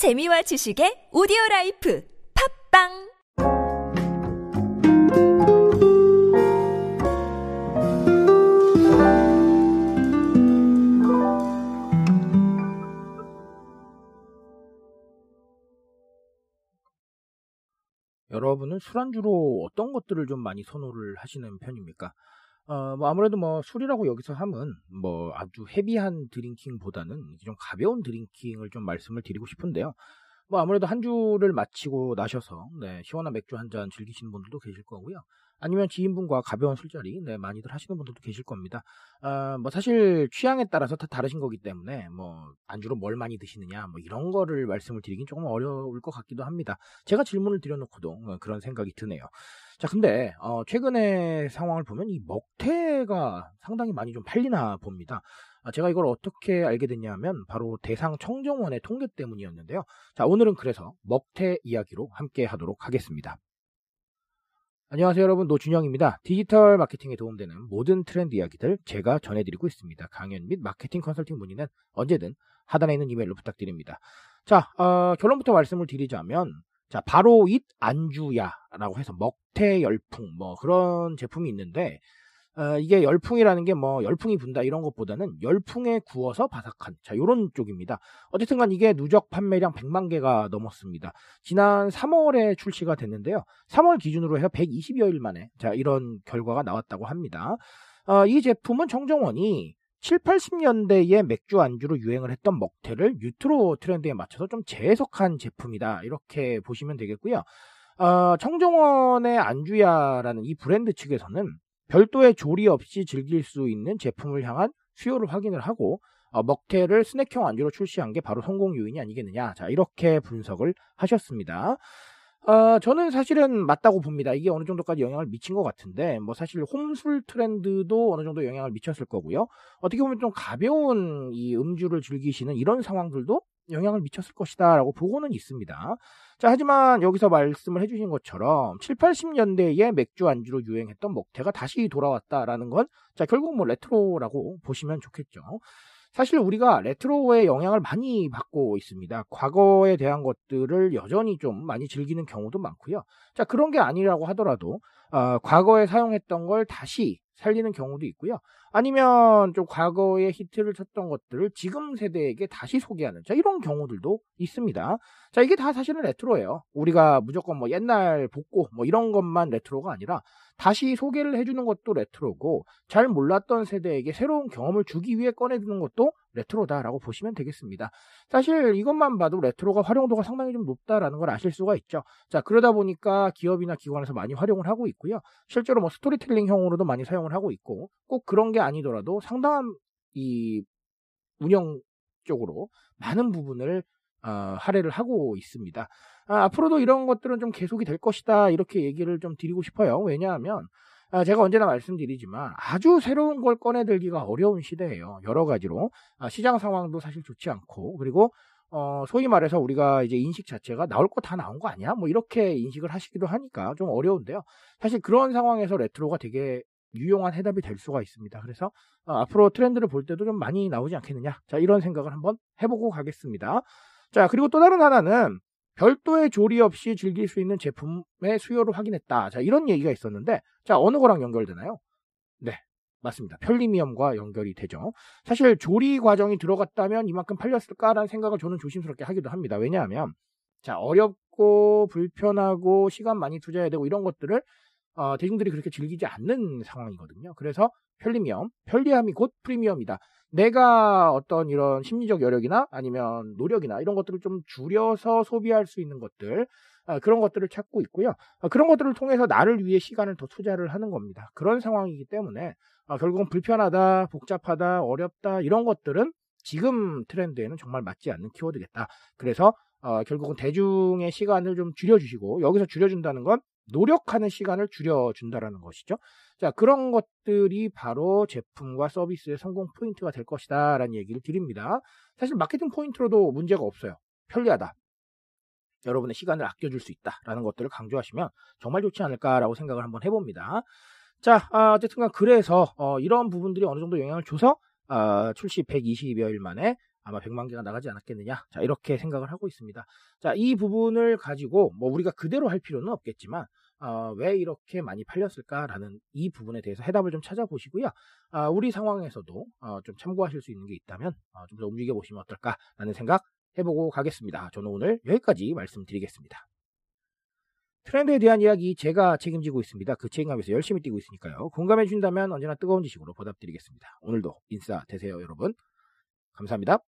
재미와 지식의 오디오 라이프 팟빵 여러분은 술안주로 어떤 것들을 좀 많이 선호를 하시는 편입니까? 어, 뭐 아무래도 뭐 술이라고 여기서 하면 뭐 아주 헤비한 드링킹보다는 좀 가벼운 드링킹을 좀 말씀을 드리고 싶은데요. 뭐 아무래도 한 주를 마치고 나셔서 네, 시원한 맥주 한 잔 즐기시는 분들도 계실 거고요. 아니면 지인분과 가벼운 술자리 네, 많이들 하시는 분들도 계실 겁니다. 어, 뭐 사실 취향에 따라서 다 다르신 거기 때문에 뭐 안주로 뭘 많이 드시느냐 뭐 이런 거를 말씀을 드리긴 조금 어려울 것 같기도 합니다. 제가 질문을 드려놓고도 어, 그런 생각이 드네요. 자, 근데 어, 최근의 상황을 보면 이 먹태가 상당히 많이 좀 팔리나 봅니다. 아, 제가 이걸 어떻게 알게 됐냐면 바로 대상 청정원의 통계 때문이었는데요. 자, 오늘은 그래서 먹태 이야기로 함께 하도록 하겠습니다. 안녕하세요 여러분 노준영입니다. 디지털 마케팅에 도움되는 모든 트렌드 이야기들 제가 전해드리고 있습니다. 강연 및 마케팅 컨설팅 문의는 언제든 하단에 있는 이메일로 부탁드립니다. 자 어, 결론부터 말씀을 드리자면 자 바로 잇 안주야라고 해서 먹태 열풍 뭐 그런 제품이 있는데 어, 이게 열풍이라는 게 뭐 열풍이 분다 이런 것보다는 열풍에 구워서 바삭한 자 요런 쪽입니다. 어쨌든 간 이게 누적 판매량 100만 개가 넘었습니다. 지난 3월에 출시가 됐는데요. 3월 기준으로 해서 120여일 만에 자 이런 결과가 나왔다고 합니다. 어, 이 제품은 정정원이 7, 80년대에 맥주 안주로 유행을 했던 먹태를 뉴트로 트렌드에 맞춰서 좀 재해석한 제품이다. 이렇게 보시면 되겠고요. 어, 청정원의 안주야라는 이 브랜드 측에서는 별도의 조리 없이 즐길 수 있는 제품을 향한 수요를 확인을 하고 어, 먹태를 스낵형 안주로 출시한 게 바로 성공 요인이 아니겠느냐. 자, 이렇게 분석을 하셨습니다. 어, 저는 사실은 맞다고 봅니다. 이게 어느 정도까지 영향을 미친 것 같은데, 뭐 사실 홈술 트렌드도 어느 정도 영향을 미쳤을 거고요. 어떻게 보면 좀 가벼운 이 음주를 즐기시는 이런 상황들도 영향을 미쳤을 것이다 라고 보고는 있습니다. 자, 하지만 여기서 말씀을 해주신 것처럼 7, 80년대에 맥주 안주로 유행했던 먹태가 다시 돌아왔다라는 건, 자, 결국 뭐 레트로라고 보시면 좋겠죠. 사실 우리가 레트로의 영향을 많이 받고 있습니다. 과거에 대한 것들을 여전히 좀 많이 즐기는 경우도 많고요. 자, 그런 게 아니라고 하더라도, 어, 과거에 사용했던 걸 다시 살리는 경우도 있고요. 아니면 좀 과거에 히트를 쳤던 것들을 지금 세대에게 다시 소개하는 자 이런 경우들도 있습니다. 자 이게 다 사실은 레트로예요. 우리가 무조건 뭐 옛날 복고 뭐 이런 것만 레트로가 아니라 다시 소개를 해주는 것도 레트로고 잘 몰랐던 세대에게 새로운 경험을 주기 위해 꺼내드는 것도 레트로다라고 보시면 되겠습니다. 사실 이것만 봐도 레트로가 활용도가 상당히 좀 높다라는 걸 아실 수가 있죠. 자 그러다 보니까 기업이나 기관에서 많이 활용을 하고 있고요. 실제로 뭐 스토리텔링형으로도 많이 사용을 하고 있고 꼭 그런 게 아니더라도 상당한 이 운영 쪽으로 많은 부분을 어, 할애를 하고 있습니다. 아, 앞으로도 이런 것들은 좀 계속이 될 것이다 이렇게 얘기를 좀 드리고 싶어요. 왜냐하면 아, 제가 언제나 말씀드리지만 아주 새로운 걸 꺼내들기가 어려운 시대예요. 여러 가지로 아, 시장 상황도 사실 좋지 않고 그리고 어, 소위 말해서 우리가 이제 인식 자체가 나올 거 다 나온 거 아니야? 뭐 이렇게 인식을 하시기도 하니까 좀 어려운데요. 사실 그런 상황에서 레트로가 되게 유용한 해답이 될 수가 있습니다. 그래서 어, 앞으로 트렌드를 볼 때도 좀 많이 나오지 않겠느냐. 자, 이런 생각을 한번 해보고 가겠습니다. 자, 그리고 또 다른 하나는 별도의 조리 없이 즐길 수 있는 제품의 수요를 확인했다. 자, 이런 얘기가 있었는데, 자, 어느 거랑 연결되나요? 네, 맞습니다. 편리미엄과 연결이 되죠. 사실 조리 과정이 들어갔다면 이만큼 팔렸을까라는 생각을 저는 조심스럽게 하기도 합니다. 왜냐하면, 자, 어렵고 불편하고 시간 많이 투자해야 되고 이런 것들을 어, 대중들이 그렇게 즐기지 않는 상황이거든요. 그래서 편리미엄, 편리함이 곧 프리미엄이다. 내가 어떤 이런 심리적 여력이나 아니면 노력이나 이런 것들을 좀 줄여서 소비할 수 있는 것들 아, 그런 것들을 찾고 있고요. 아, 그런 것들을 통해서 나를 위해 시간을 더 투자를 하는 겁니다. 그런 상황이기 때문에 아, 결국은 불편하다, 복잡하다, 어렵다 이런 것들은 지금 트렌드에는 정말 맞지 않는 키워드겠다. 그래서 어, 결국은 대중의 시간을 좀 줄여주시고 여기서 줄여준다는 건 노력하는 시간을 줄여준다라는 것이죠. 자, 그런 것들이 바로 제품과 서비스의 성공 포인트가 될 것이다. 라는 얘기를 드립니다. 사실 마케팅 포인트로도 문제가 없어요. 편리하다. 여러분의 시간을 아껴줄 수 있다. 라는 것들을 강조하시면 정말 좋지 않을까라고 생각을 한번 해봅니다. 자, 아, 어쨌든 간 그래서 어, 이런 부분들이 어느 정도 영향을 줘서 어, 출시 120여일 만에 아마 100만 개가 나가지 않았겠느냐. 자, 이렇게 생각을 하고 있습니다. 자, 이 부분을 가지고 뭐 우리가 그대로 할 필요는 없겠지만 어, 왜 이렇게 많이 팔렸을까라는 이 부분에 대해서 해답을 좀 찾아보시고요. 어, 우리 상황에서도 어, 좀 참고하실 수 있는 게 있다면 좀 더 움직여 보시면 어떨까라는 생각 해보고 가겠습니다. 저는 오늘 여기까지 말씀드리겠습니다. 트렌드에 대한 이야기 제가 책임지고 있습니다. 그 책임감에서 열심히 뛰고 있으니까요. 공감해 주신다면 언제나 뜨거운 지식으로 보답드리겠습니다. 오늘도 인싸 되세요, 여러분. 감사합니다.